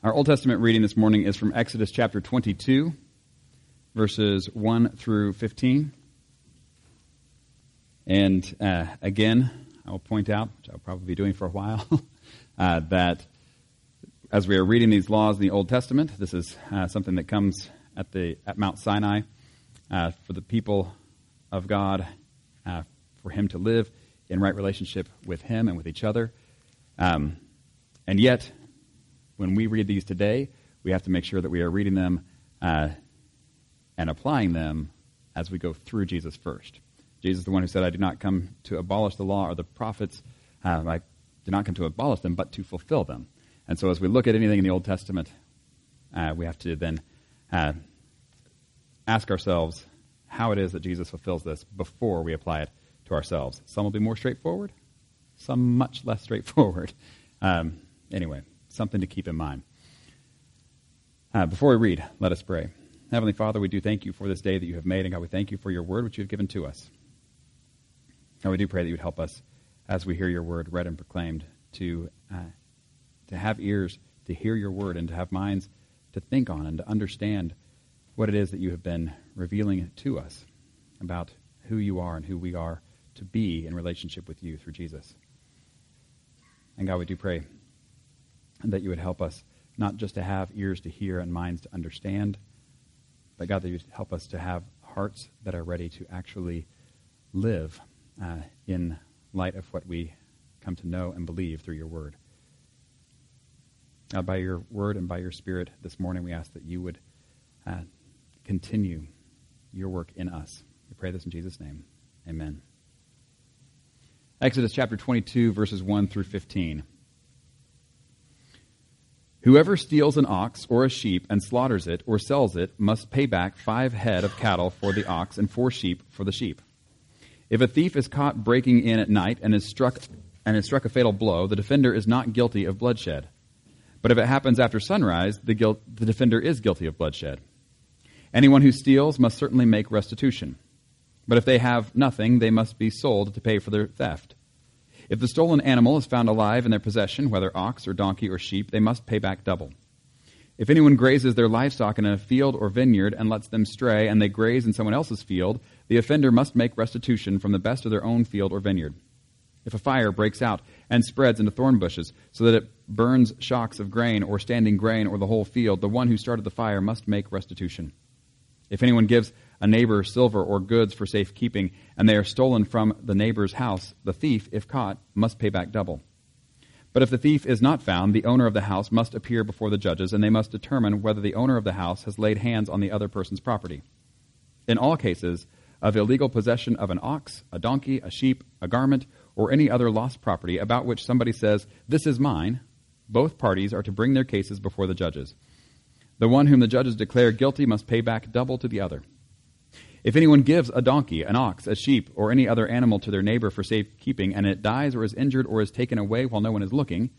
Our Old Testament reading this morning is from Exodus chapter 22, verses 1 through 15. And uh, again, I will point out, which I'll probably be doing for a while, uh, that as we are reading these laws in the Old Testament, this is uh, something that comes at, the, at Mount Sinai uh, for the people of God, uh, for Him to live in right relationship with Him and with each other. Um, and yet, when we read these today, we have to make sure that we are reading them uh, and applying them as we go through Jesus first. Jesus is the one who said, I do not come to abolish the law or the prophets. Uh, I did not come to abolish them, but to fulfill them. And so as we look at anything in the Old Testament, uh, we have to then uh, ask ourselves how it is that Jesus fulfills this before we apply it to ourselves. Some will be more straightforward, some much less straightforward. Um, anyway, something to keep in mind. Uh, before we read, let us pray. Heavenly Father, we do thank you for this day that you have made, and God, we thank you for your word which you have given to us. God, we do pray that you would help us as we hear your word read and proclaimed to, uh, to have ears to hear your word and to have minds to think on and to understand what it is that you have been revealing to us about who you are and who we are to be in relationship with you through Jesus. And God, we do pray and that you would help us not just to have ears to hear and minds to understand, but God, that you would help us to have hearts that are ready to actually live uh, in light of what we come to know and believe through your word. By your word and by your spirit this morning, we ask that you would uh, continue your work in us. We pray this in Jesus' name. Amen. Exodus chapter 22, verses 1 through 15. Whoever steals an ox or a sheep and slaughters it or sells it must pay back five head of cattle for the ox and four sheep for the sheep. If a thief is caught breaking in at night and is struck and is struck a fatal blow, the defender is not guilty of bloodshed. But if it happens after sunrise, the, guilt, the defender is guilty of bloodshed. Anyone who steals must certainly make restitution. But if they have nothing, they must be sold to pay for their theft. If the stolen animal is found alive in their possession, whether ox or donkey or sheep, they must pay back double. If anyone grazes their livestock in a field or vineyard and lets them stray, and they graze in someone else's field, the offender must make restitution from the best of their own field or vineyard. If a fire breaks out and spreads into thorn bushes, so that it burns shocks of grain or standing grain or the whole field, the one who started the fire must make restitution. If anyone gives a neighbor silver or goods for safekeeping, and they are stolen from the neighbor's house, the thief, if caught, must pay back double. But if the thief is not found, the owner of the house must appear before the judges, and they must determine whether the owner of the house has laid hands on the other person's property. In all cases of illegal possession of an ox, a donkey, a sheep, a garment, or any other lost property about which somebody says, This is mine, both parties are to bring their cases before the judges. The one whom the judges declare guilty must pay back double to the other. If anyone gives a donkey, an ox, a sheep, or any other animal to their neighbor for safekeeping, and it dies or is injured or is taken away while no one is looking,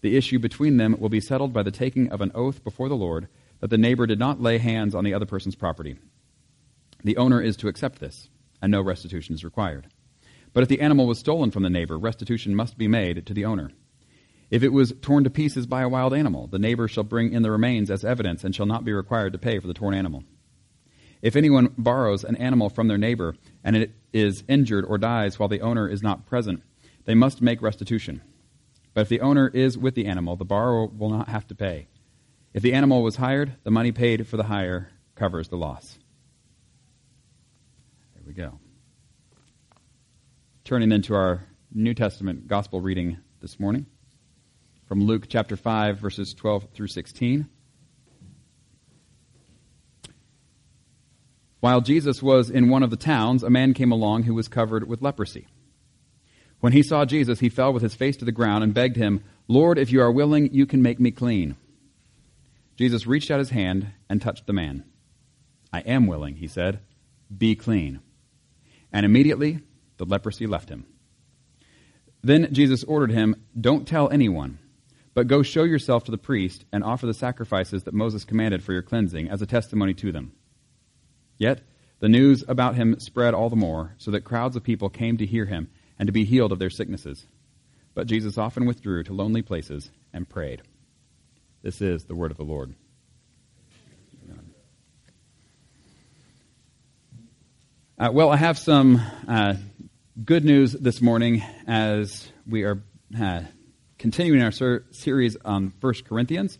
the issue between them will be settled by the taking of an oath before the Lord that the neighbor did not lay hands on the other person's property. The owner is to accept this, and no restitution is required. But if the animal was stolen from the neighbor, restitution must be made to the owner. If it was torn to pieces by a wild animal, the neighbor shall bring in the remains as evidence and shall not be required to pay for the torn animal. If anyone borrows an animal from their neighbor and it is injured or dies while the owner is not present, they must make restitution. But if the owner is with the animal, the borrower will not have to pay. If the animal was hired, the money paid for the hire covers the loss. There we go. Turning then to our New Testament gospel reading this morning from Luke chapter 5, verses 12 through 16. While Jesus was in one of the towns, a man came along who was covered with leprosy. When he saw Jesus, he fell with his face to the ground and begged him, Lord, if you are willing, you can make me clean. Jesus reached out his hand and touched the man. I am willing, he said. Be clean. And immediately the leprosy left him. Then Jesus ordered him, Don't tell anyone, but go show yourself to the priest and offer the sacrifices that Moses commanded for your cleansing as a testimony to them. Yet the news about him spread all the more, so that crowds of people came to hear him and to be healed of their sicknesses. But Jesus often withdrew to lonely places and prayed. This is the word of the Lord. Uh, well, I have some uh, good news this morning as we are uh, continuing our ser- series on 1 Corinthians,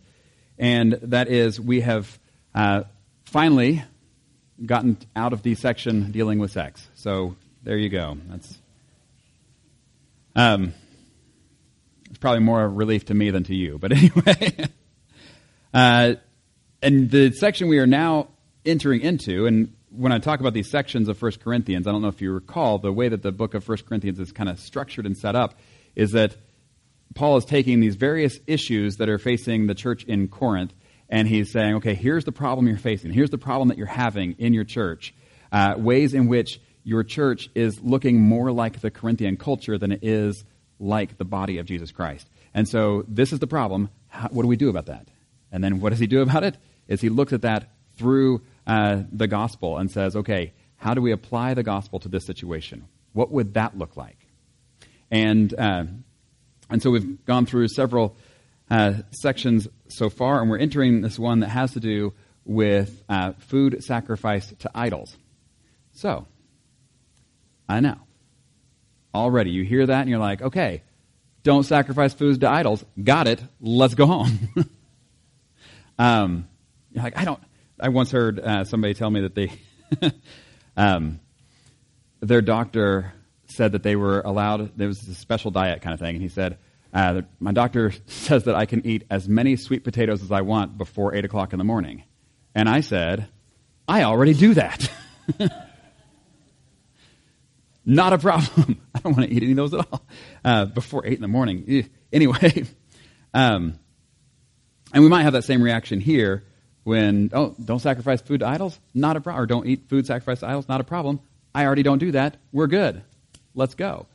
and that is we have uh, finally gotten out of the section dealing with sex. So there you go. That's um, it's probably more a relief to me than to you, but anyway. Uh, and the section we are now entering into, and when I talk about these sections of 1 Corinthians, I don't know if you recall, the way that the book of 1 Corinthians is kind of structured and set up is that Paul is taking these various issues that are facing the church in Corinth, and he's saying, okay, here's the problem you're facing. Here's the problem that you're having in your church. Uh, ways in which your church is looking more like the Corinthian culture than it is like the body of Jesus Christ. And so this is the problem. How, what do we do about that? And then what does he do about it? Is he looks at that through uh, the gospel and says, okay, how do we apply the gospel to this situation? What would that look like? And uh, and so we've gone through several uh, sections so far, and we're entering this one that has to do with uh, food sacrificed to idols. So, I know. Already, you hear that and you're like, okay, don't sacrifice foods to idols. Got it. Let's go home. Um, like I don't. I once heard uh, somebody tell me that they, um, their doctor said that they were allowed. There was a special diet kind of thing, and he said, uh, "My doctor says that I can eat as many sweet potatoes as I want before eight o'clock in the morning." And I said, "I already do that." Not a problem. I don't want to eat any of those at all uh, before eight in the morning. Anyway, um, and we might have that same reaction here when, oh, don't sacrifice food to idols? Not a problem. Or don't eat food sacrificed to idols? Not a problem. I already don't do that. We're good. Let's go.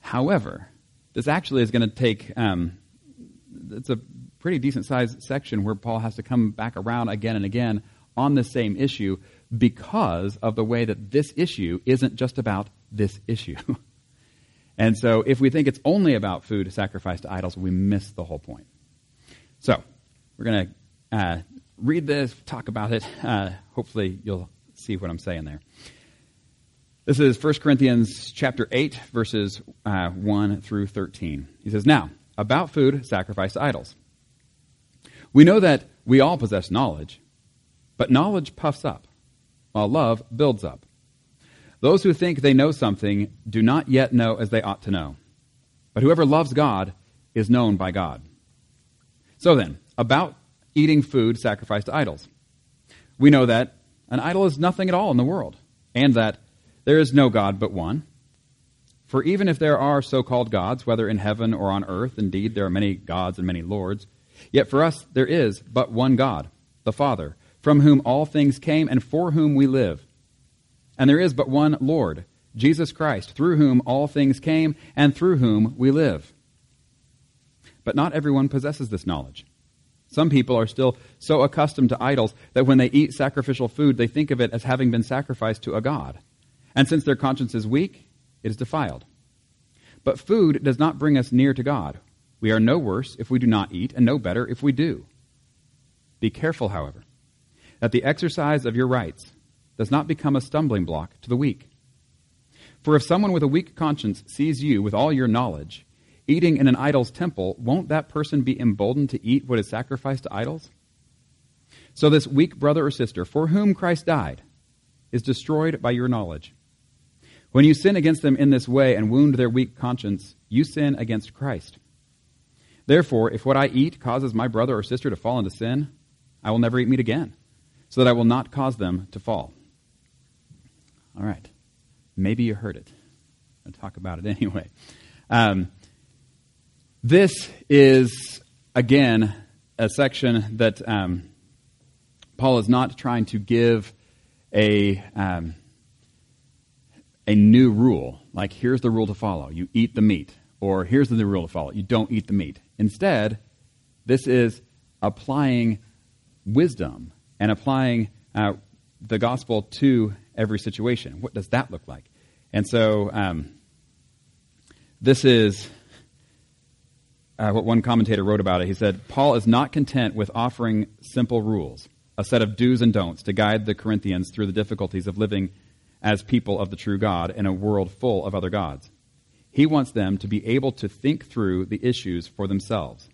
However, this actually is going to take, um, it's a pretty decent sized section where Paul has to come back around again and again on the same issue because of the way that this issue isn't just about this issue. and so if we think it's only about food sacrificed to idols, we miss the whole point. So, we're going to uh, read this, talk about it. Uh, hopefully, you'll see what I'm saying there. This is 1 Corinthians chapter 8, verses uh, 1 through 13. He says, Now, about food sacrificed to idols. We know that we all possess knowledge, but knowledge puffs up, while love builds up. Those who think they know something do not yet know as they ought to know. But whoever loves God is known by God. So then, about eating food sacrificed to idols. We know that an idol is nothing at all in the world, and that there is no God but one. For even if there are so called gods, whether in heaven or on earth, indeed there are many gods and many lords, yet for us there is but one God, the Father, from whom all things came and for whom we live. And there is but one Lord, Jesus Christ, through whom all things came and through whom we live. But not everyone possesses this knowledge. Some people are still so accustomed to idols that when they eat sacrificial food, they think of it as having been sacrificed to a god. And since their conscience is weak, it is defiled. But food does not bring us near to God. We are no worse if we do not eat, and no better if we do. Be careful, however, that the exercise of your rights does not become a stumbling block to the weak. For if someone with a weak conscience sees you with all your knowledge, eating in an idol's temple, won't that person be emboldened to eat what is sacrificed to idols? So this weak brother or sister, for whom Christ died, is destroyed by your knowledge. When you sin against them in this way and wound their weak conscience, you sin against Christ. Therefore, if what I eat causes my brother or sister to fall into sin, I will never eat meat again, so that I will not cause them to fall. All right. Maybe you heard it. I'll talk about it anyway. Um, this is, again, a section that um, Paul is not trying to give a, um, a new rule, like here's the rule to follow you eat the meat, or here's the new rule to follow you don't eat the meat. Instead, this is applying wisdom and applying uh, the gospel to every situation. What does that look like? And so, um, this is uh, what one commentator wrote about it. He said, Paul is not content with offering simple rules, a set of do's and don'ts to guide the Corinthians through the difficulties of living as people of the true God in a world full of other gods. He wants them to be able to think through the issues for themselves.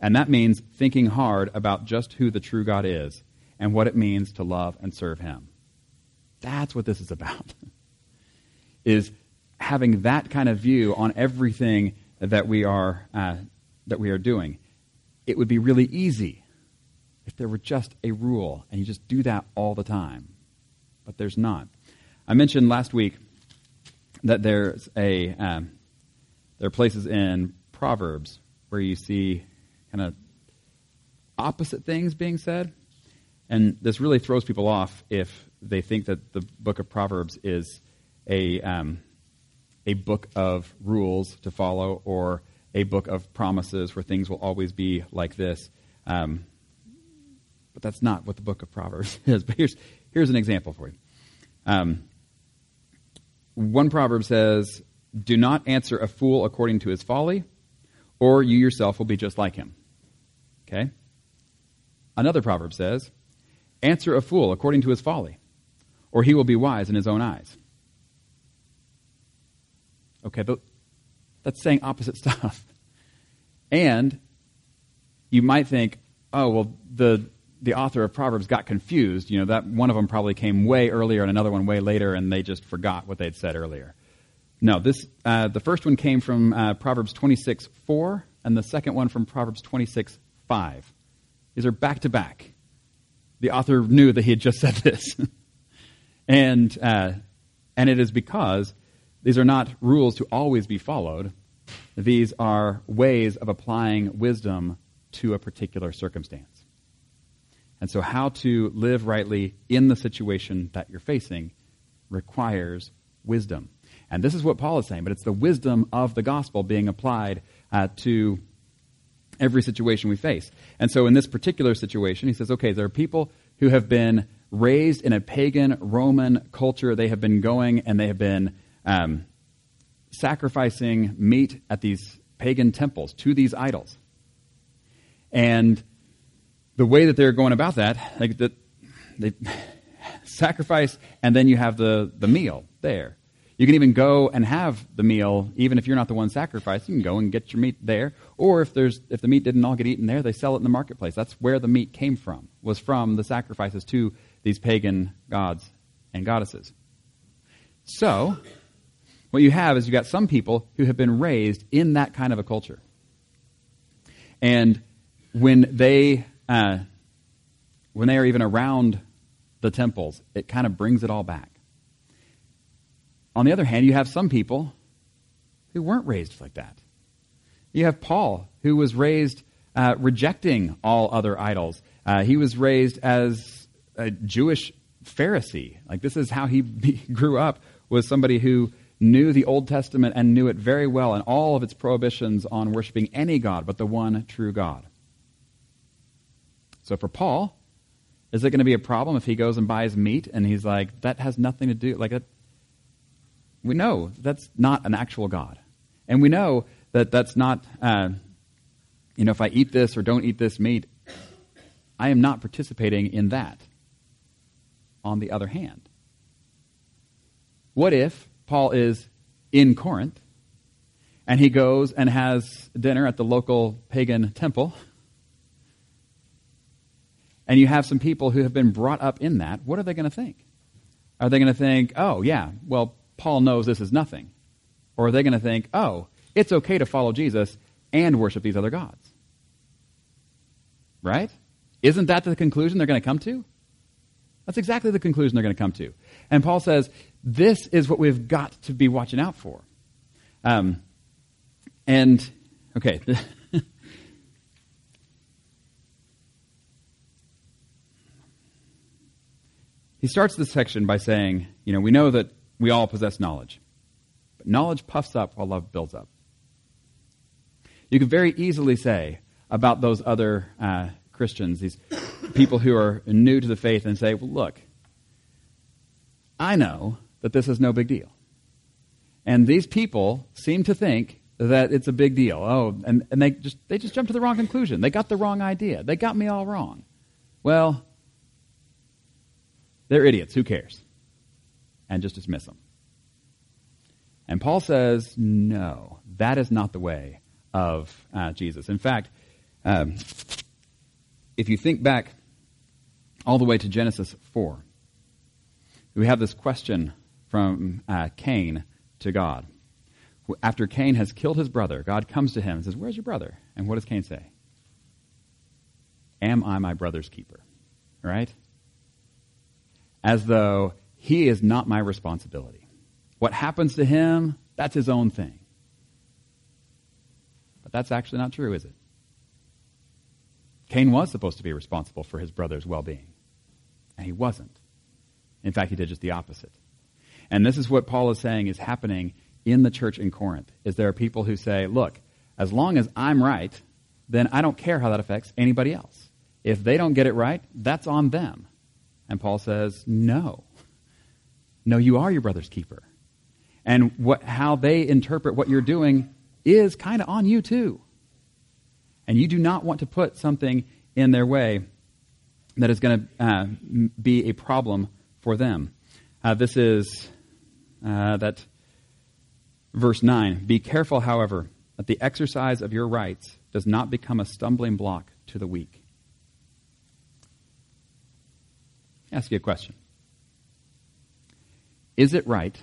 And that means thinking hard about just who the true God is and what it means to love and serve him. That's what this is about. is having that kind of view on everything that we are uh, that we are doing. It would be really easy if there were just a rule and you just do that all the time, but there's not. I mentioned last week that there's a um, there are places in Proverbs where you see kind of opposite things being said, and this really throws people off if they think that the book of Proverbs is a um, a book of rules to follow or a book of promises where things will always be like this. Um, but that's not what the book of Proverbs is. But here's, here's an example for you. Um, one proverb says, Do not answer a fool according to his folly, or you yourself will be just like him. Okay? Another proverb says, Answer a fool according to his folly, or he will be wise in his own eyes. Okay, but that's saying opposite stuff. And you might think, oh, well, the, the author of Proverbs got confused. You know, that one of them probably came way earlier and another one way later, and they just forgot what they'd said earlier. No, this, uh, the first one came from uh, Proverbs 26 4, and the second one from Proverbs 26 5. These are back to back. The author knew that he had just said this. and, uh, and it is because these are not rules to always be followed. These are ways of applying wisdom to a particular circumstance. And so, how to live rightly in the situation that you're facing requires wisdom. And this is what Paul is saying, but it's the wisdom of the gospel being applied uh, to every situation we face. And so, in this particular situation, he says, okay, there are people who have been raised in a pagan Roman culture. They have been going and they have been um, sacrificing meat at these pagan temples to these idols. And the way that they're going about that, like that, they sacrifice, and then you have the, the meal there. You can even go and have the meal, even if you're not the one sacrificing. You can go and get your meat there. Or if there's if the meat didn't all get eaten there, they sell it in the marketplace. That's where the meat came from. Was from the sacrifices to these pagan gods and goddesses. So, what you have is you've got some people who have been raised in that kind of a culture. And when they, uh, when they are even around the temples, it kind of brings it all back. On the other hand, you have some people who weren't raised like that. You have Paul, who was raised uh, rejecting all other idols. Uh, he was raised as a Jewish Pharisee. Like this is how he grew up. Was somebody who knew the Old Testament and knew it very well and all of its prohibitions on worshiping any God but the one true God. So for Paul, is it going to be a problem if he goes and buys meat and he's like, that has nothing to do, like, that, we know that's not an actual God. And we know that that's not, uh, you know, if I eat this or don't eat this meat, I am not participating in that. On the other hand, what if Paul is in Corinth, and he goes and has dinner at the local pagan temple. And you have some people who have been brought up in that. What are they going to think? Are they going to think, oh, yeah, well, Paul knows this is nothing? Or are they going to think, oh, it's okay to follow Jesus and worship these other gods? Right? Isn't that the conclusion they're going to come to? That's exactly the conclusion they're going to come to. And Paul says, this is what we've got to be watching out for. Um, and, okay. he starts this section by saying, you know, we know that we all possess knowledge, but knowledge puffs up while love builds up. You could very easily say about those other uh, Christians, these people who are new to the faith, and say, well, look, I know that this is no big deal. And these people seem to think that it's a big deal. Oh, and, and they just they just jumped to the wrong conclusion. They got the wrong idea. They got me all wrong. Well, they're idiots. Who cares? And just dismiss them. And Paul says, no, that is not the way of uh, Jesus. In fact, um, if you think back all the way to Genesis 4, we have this question from uh, Cain to God. After Cain has killed his brother, God comes to him and says, Where's your brother? And what does Cain say? Am I my brother's keeper? Right? As though he is not my responsibility. What happens to him, that's his own thing. But that's actually not true, is it? Cain was supposed to be responsible for his brother's well being, and he wasn't. In fact, he did just the opposite. And this is what Paul is saying is happening in the church in Corinth. Is there are people who say, "Look, as long as I'm right, then I don't care how that affects anybody else. If they don't get it right, that's on them." And Paul says, "No. No, you are your brother's keeper. And what, how they interpret what you're doing is kind of on you too. And you do not want to put something in their way that is going to uh, be a problem for them. Uh, this is uh, that verse 9. Be careful, however, that the exercise of your rights does not become a stumbling block to the weak. Ask you a question. Is it right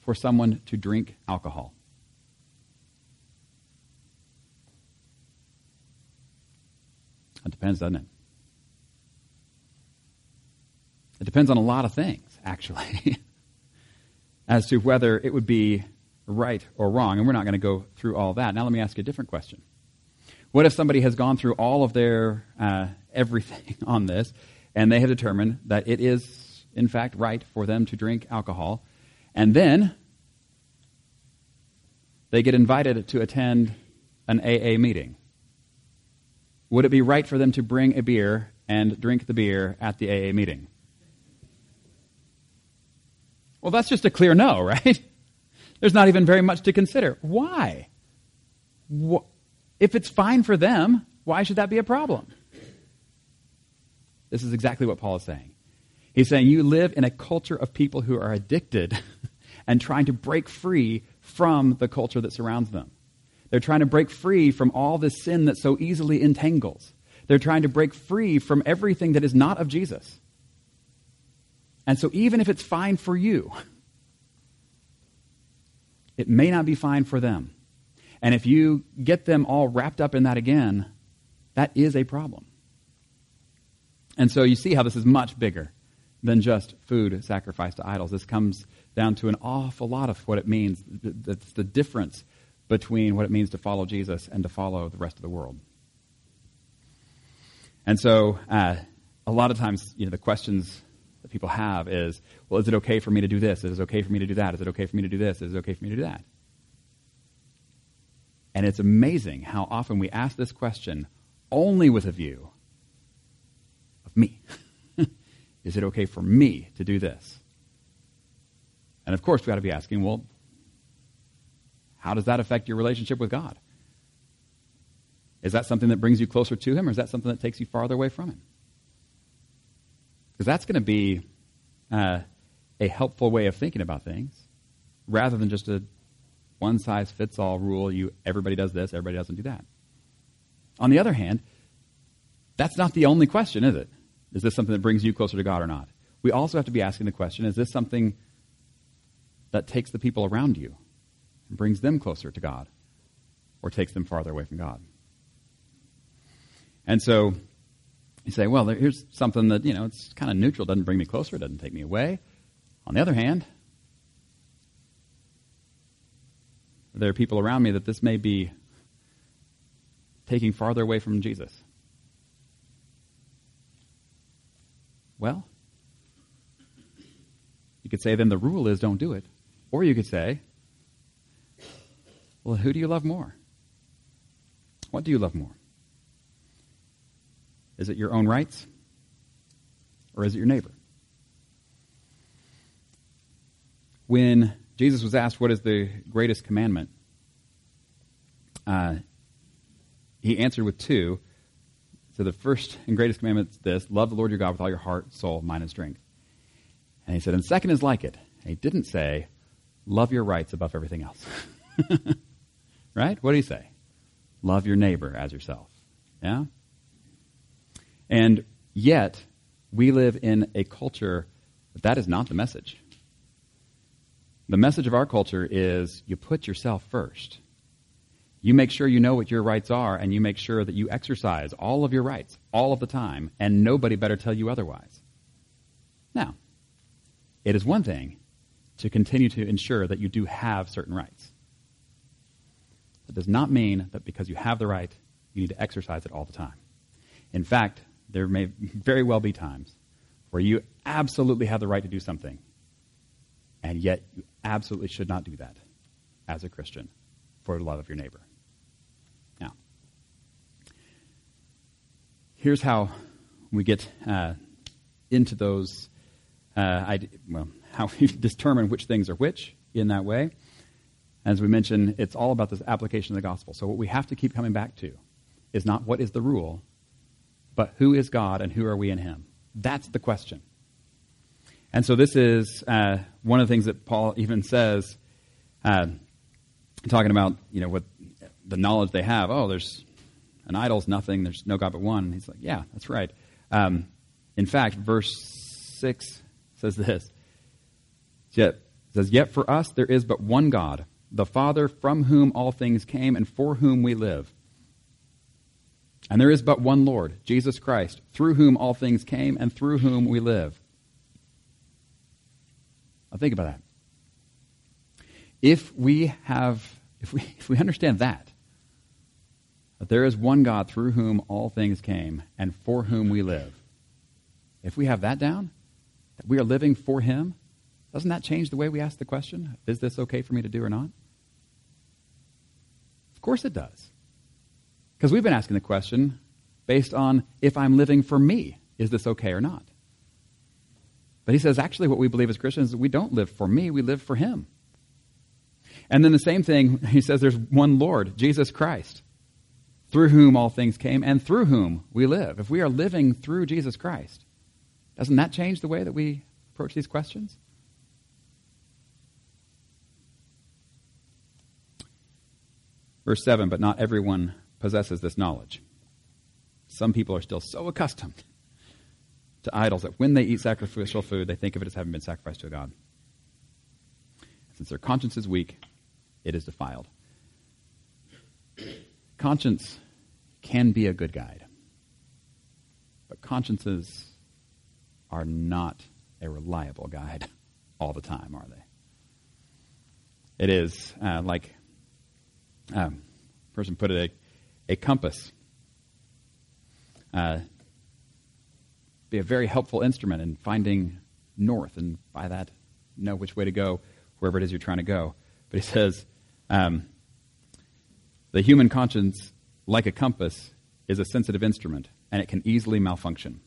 for someone to drink alcohol? It depends, doesn't it? It depends on a lot of things, actually, as to whether it would be right or wrong. And we're not going to go through all that. Now, let me ask you a different question. What if somebody has gone through all of their uh, everything on this, and they have determined that it is, in fact, right for them to drink alcohol, and then they get invited to attend an AA meeting? would it be right for them to bring a beer and drink the beer at the AA meeting? Well, that's just a clear no, right? There's not even very much to consider. Why? If it's fine for them, why should that be a problem? This is exactly what Paul is saying. He's saying you live in a culture of people who are addicted and trying to break free from the culture that surrounds them. They're trying to break free from all this sin that so easily entangles. They're trying to break free from everything that is not of Jesus. And so, even if it's fine for you, it may not be fine for them. And if you get them all wrapped up in that again, that is a problem. And so, you see how this is much bigger than just food sacrificed to idols. This comes down to an awful lot of what it means. That's the difference between what it means to follow Jesus and to follow the rest of the world. And so, uh, a lot of times, you know, the questions that people have is, well, is it okay for me to do this? Is it okay for me to do that? Is it okay for me to do this? Is it okay for me to do that? And it's amazing how often we ask this question only with a view me. is it okay for me to do this? And of course, we got to be asking, well, how does that affect your relationship with God? Is that something that brings you closer to Him, or is that something that takes you farther away from Him? Because that's going to be uh, a helpful way of thinking about things, rather than just a one size fits all rule. You everybody does this, everybody doesn't do that. On the other hand, that's not the only question, is it? Is this something that brings you closer to God or not? We also have to be asking the question: Is this something that takes the people around you and brings them closer to God or takes them farther away from God. And so you say, well, here's something that, you know, it's kind of neutral, doesn't bring me closer, doesn't take me away. On the other hand, there are people around me that this may be taking farther away from Jesus. Well, you could say then the rule is don't do it. Or you could say, well, who do you love more? What do you love more? Is it your own rights? Or is it your neighbor? When Jesus was asked what is the greatest commandment, uh, he answered with two. So the first and greatest commandment is this love the Lord your God with all your heart, soul, mind, and strength. And he said, and second is like it. And he didn't say, love your rights above everything else. right? What did he say? Love your neighbor as yourself. Yeah? And yet, we live in a culture that, that is not the message. The message of our culture is you put yourself first. You make sure you know what your rights are, and you make sure that you exercise all of your rights all of the time, and nobody better tell you otherwise. Now, it is one thing to continue to ensure that you do have certain rights. That does not mean that because you have the right, you need to exercise it all the time. In fact, there may very well be times where you absolutely have the right to do something, and yet you absolutely should not do that as a Christian for the love of your neighbor. Here's how we get uh, into those. Uh, I, well, how we determine which things are which in that way. As we mentioned, it's all about this application of the gospel. So what we have to keep coming back to is not what is the rule, but who is God and who are we in Him. That's the question. And so this is uh, one of the things that Paul even says, uh, talking about you know what the knowledge they have. Oh, there's an idol's nothing. There's no God but one. And he's like, yeah, that's right. Um, in fact, verse six says this. Yet says, yet for us there is but one God, the Father, from whom all things came and for whom we live. And there is but one Lord, Jesus Christ, through whom all things came and through whom we live. Now think about that. If we have, if we, if we understand that, that there is one God through whom all things came and for whom we live, if we have that down, that we are living for Him, doesn't that change the way we ask the question? Is this okay for me to do or not? Of course it does. Because we've been asking the question based on if I'm living for me, is this okay or not? But he says actually what we believe as Christians is we don't live for me, we live for him. And then the same thing, he says there's one Lord, Jesus Christ, through whom all things came and through whom we live. If we are living through Jesus Christ, doesn't that change the way that we approach these questions? Verse 7 But not everyone possesses this knowledge. Some people are still so accustomed to idols that when they eat sacrificial food, they think of it as having been sacrificed to a God. Since their conscience is weak, it is defiled. Conscience can be a good guide, but consciences are not a reliable guide all the time, are they? It is uh, like um, person put it a, a compass. Uh, be a very helpful instrument in finding north, and by that, know which way to go wherever it is you're trying to go. But he says, um, the human conscience, like a compass, is a sensitive instrument, and it can easily malfunction.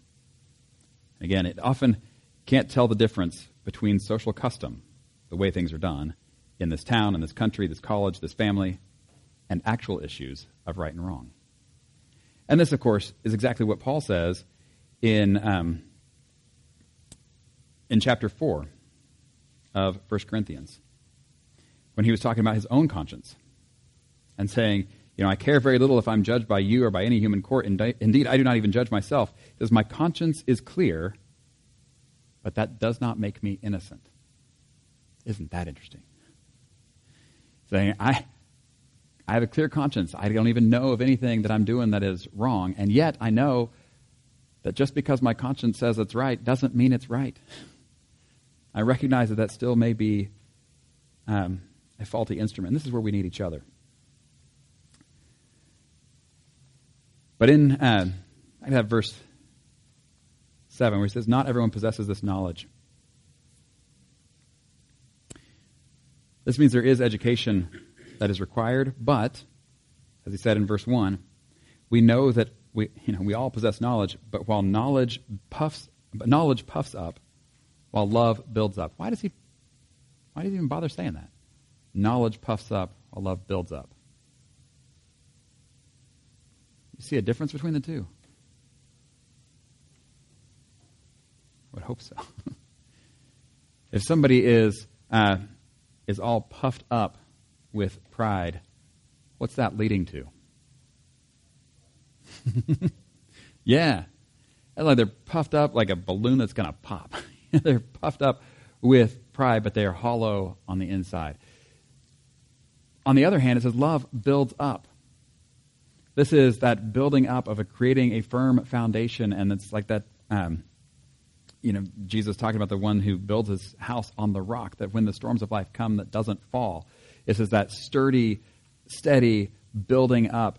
Again, it often can't tell the difference between social custom, the way things are done, in this town, in this country, this college, this family, and actual issues of right and wrong. And this, of course, is exactly what Paul says in, um, in chapter 4 of 1 Corinthians when he was talking about his own conscience and saying, You know, I care very little if I'm judged by you or by any human court. Indeed, I do not even judge myself. He says, My conscience is clear, but that does not make me innocent. Isn't that interesting? Saying, I, I have a clear conscience. I don't even know of anything that I'm doing that is wrong. And yet I know that just because my conscience says it's right doesn't mean it's right. I recognize that that still may be um, a faulty instrument. This is where we need each other. But in, uh, I have verse 7 where he says, Not everyone possesses this knowledge. This means there is education that is required, but, as he said in verse 1, we know that we, you know, we all possess knowledge, but while knowledge puffs, knowledge puffs up, while love builds up. Why does he, why does he even bother saying that? Knowledge puffs up while love builds up. You see a difference between the two? I would hope so. if somebody is uh, is all puffed up with pride, what's that leading to? yeah, like they're puffed up like a balloon that's going to pop. they're puffed up with pride, but they are hollow on the inside. On the other hand, it says love builds up. This is that building up of a creating a firm foundation, and it's like that. Um, you know, Jesus talking about the one who builds his house on the rock. That when the storms of life come, that doesn't fall. It is that sturdy, steady building up,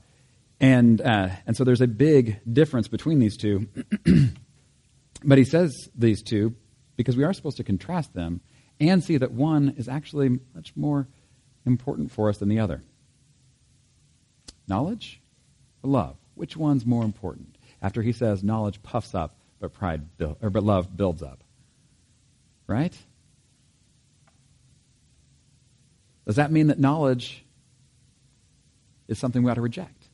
and uh, and so there's a big difference between these two. but he says these two because we are supposed to contrast them and see that one is actually much more important for us than the other. Knowledge love? Which one's more important? After he says knowledge puffs up, but pride build, or but love builds up. Right? Does that mean that knowledge is something we ought to reject?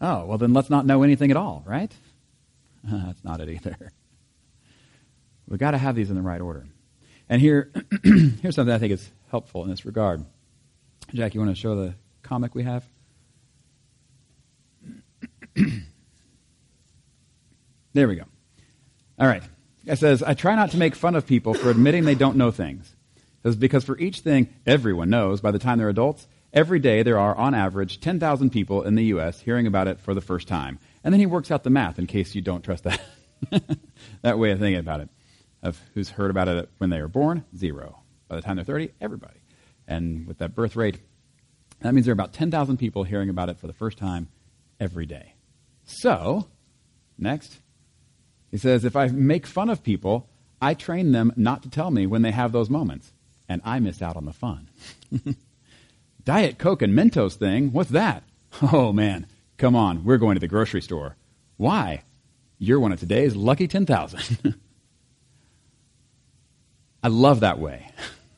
Oh, well then let's not know anything at all, right? That's not it either. We've got to have these in the right order. And here, here's something I think is helpful in this regard. Jack, you want to show the comic we have? there we go. All right. It says, I try not to make fun of people for admitting they don't know things. It says, because for each thing everyone knows by the time they're adults, every day there are, on average, 10,000 people in the U.S. hearing about it for the first time. And then he works out the math in case you don't trust that, that way of thinking about it. Of who's heard about it when they were born? Zero. By the time they're 30, everybody. And with that birth rate, that means there are about 10,000 people hearing about it for the first time every day. So, next, he says, if I make fun of people, I train them not to tell me when they have those moments, and I miss out on the fun. Diet Coke and Mentos thing, what's that? Oh man, come on, we're going to the grocery store. Why? You're one of today's lucky 10,000. I love that way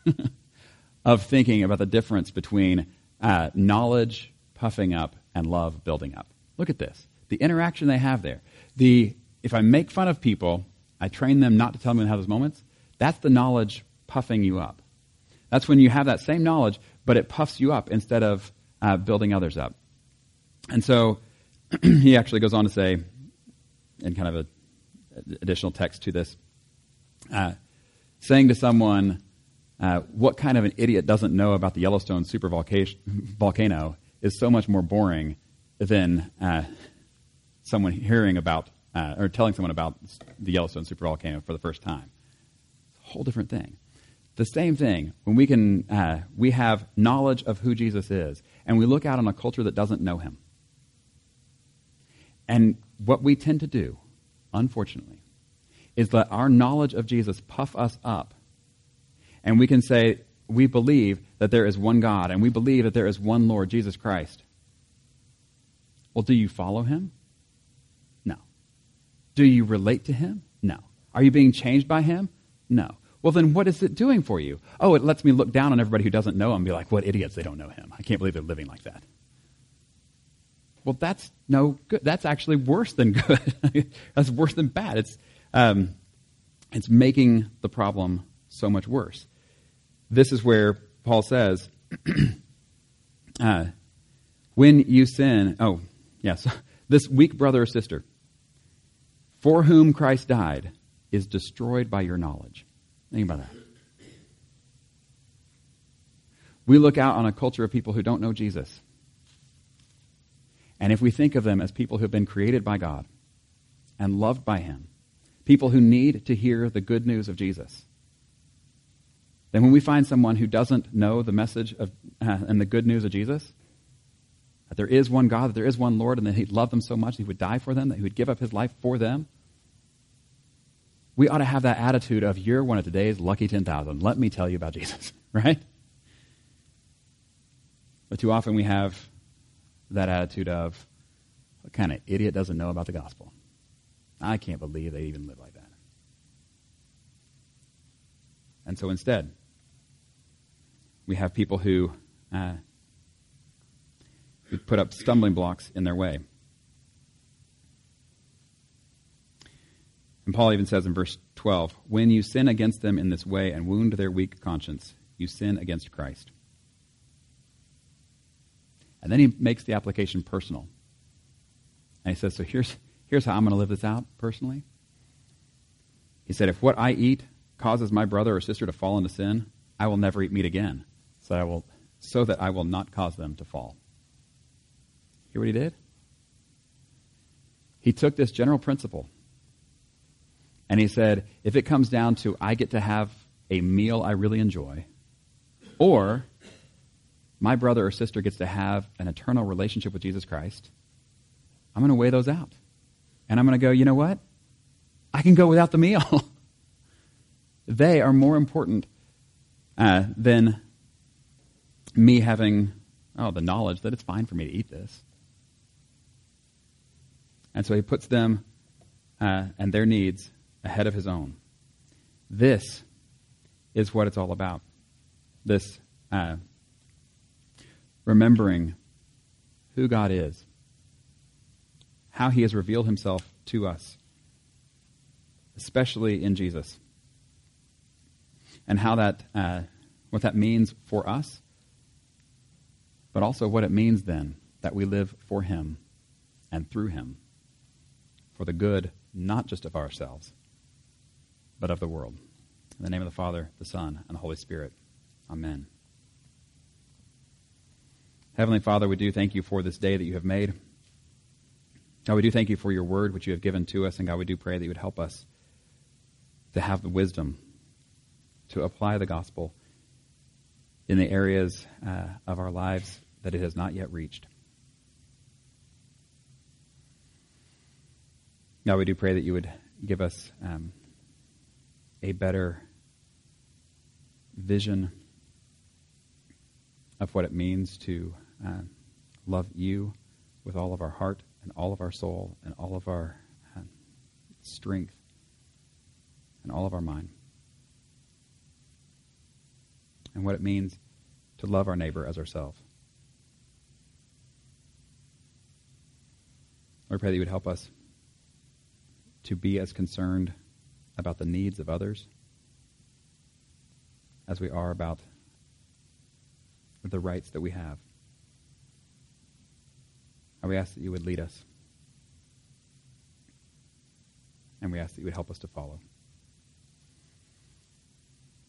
of thinking about the difference between uh, knowledge puffing up and love building up. Look at this. The interaction they have there. The if I make fun of people, I train them not to tell me have those moments. That's the knowledge puffing you up. That's when you have that same knowledge, but it puffs you up instead of uh, building others up. And so he actually goes on to say, in kind of a additional text to this, uh, saying to someone, uh, "What kind of an idiot doesn't know about the Yellowstone supervolcano?" is so much more boring than uh, someone hearing about uh, or telling someone about the Yellowstone supervolcano for the first time. It's a whole different thing. The same thing when we can uh, we have knowledge of who Jesus is, and we look out on a culture that doesn't know him. And what we tend to do, unfortunately, is let our knowledge of Jesus puff us up, and we can say we believe that there is one God, and we believe that there is one Lord, Jesus Christ. Well, do you follow him? Do you relate to him? No. Are you being changed by him? No. Well, then what is it doing for you? Oh, it lets me look down on everybody who doesn't know him and be like, what idiots, they don't know him. I can't believe they're living like that. Well, that's no good. That's actually worse than good. that's worse than bad. It's, um, it's making the problem so much worse. This is where Paul says, uh, when you sin, oh, yes, this weak brother or sister for whom Christ died is destroyed by your knowledge. Think about that. We look out on a culture of people who don't know Jesus. And if we think of them as people who have been created by God and loved by Him, people who need to hear the good news of Jesus, then when we find someone who doesn't know the message of, uh, and the good news of Jesus, that there is one God, that there is one Lord, and that He loved them so much that He would die for them, that He would give up His life for them, we ought to have that attitude of, you're one of today's lucky 10,000. Let me tell you about Jesus, right? But too often we have that attitude of, what kind of idiot doesn't know about the gospel? I can't believe they even live like that. And so instead, we have people who, uh, put up stumbling blocks in their way. And Paul even says in verse 12, When you sin against them in this way and wound their weak conscience, you sin against Christ. And then he makes the application personal. And he says, So here's, here's how I'm going to live this out personally. He said, If what I eat causes my brother or sister to fall into sin, I will never eat meat again, so, I will, so that I will not cause them to fall. Hear what he did? He took this general principle and he said, if it comes down to I get to have a meal I really enjoy, or my brother or sister gets to have an eternal relationship with Jesus Christ, I'm going to weigh those out. And I'm going to go, you know what? I can go without the meal. they are more important uh, than me having, oh, the knowledge that it's fine for me to eat this. And so he puts them uh, and their needs ahead of his own. This is what it's all about. This uh, remembering who God is, how he has revealed himself to us, especially in Jesus, and how that, uh, what that means for us, but also what it means then that we live for him and through him for the good not just of ourselves, but of the world. In the name of the Father, the Son, and the Holy Spirit. Amen. Heavenly Father, we do thank you for this day that you have made. God, we do thank you for your word, which you have given to us. And God, we do pray that you would help us to have the wisdom to apply the gospel in the areas uh, of our lives that it has not yet reached. God, we do pray that you would give us um, a better vision of what it means to uh, love you with all of our heart and all of our soul and all of our uh, strength and all of our mind. And what it means to love our neighbor as ourselves. Lord, pray that you would help us to be as concerned about the needs of others as we are about the rights that we have. And we ask that you would lead us. And we ask that you would help us to follow.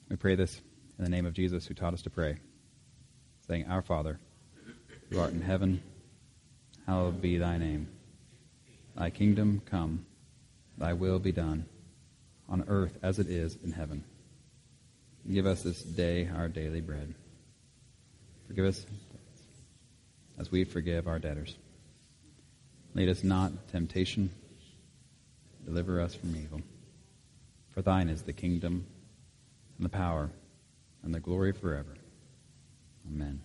We pray this in the name of Jesus who taught us to pray, saying, Our Father, who art in heaven, hallowed be thy name. Thy kingdom come. Thy will be done, on earth as it is in heaven. Give us this day our daily bread. Forgive us as we forgive our debtors. Lead us not into temptation. Deliver us from evil. For thine is the kingdom, and the power, and the glory forever. Amen.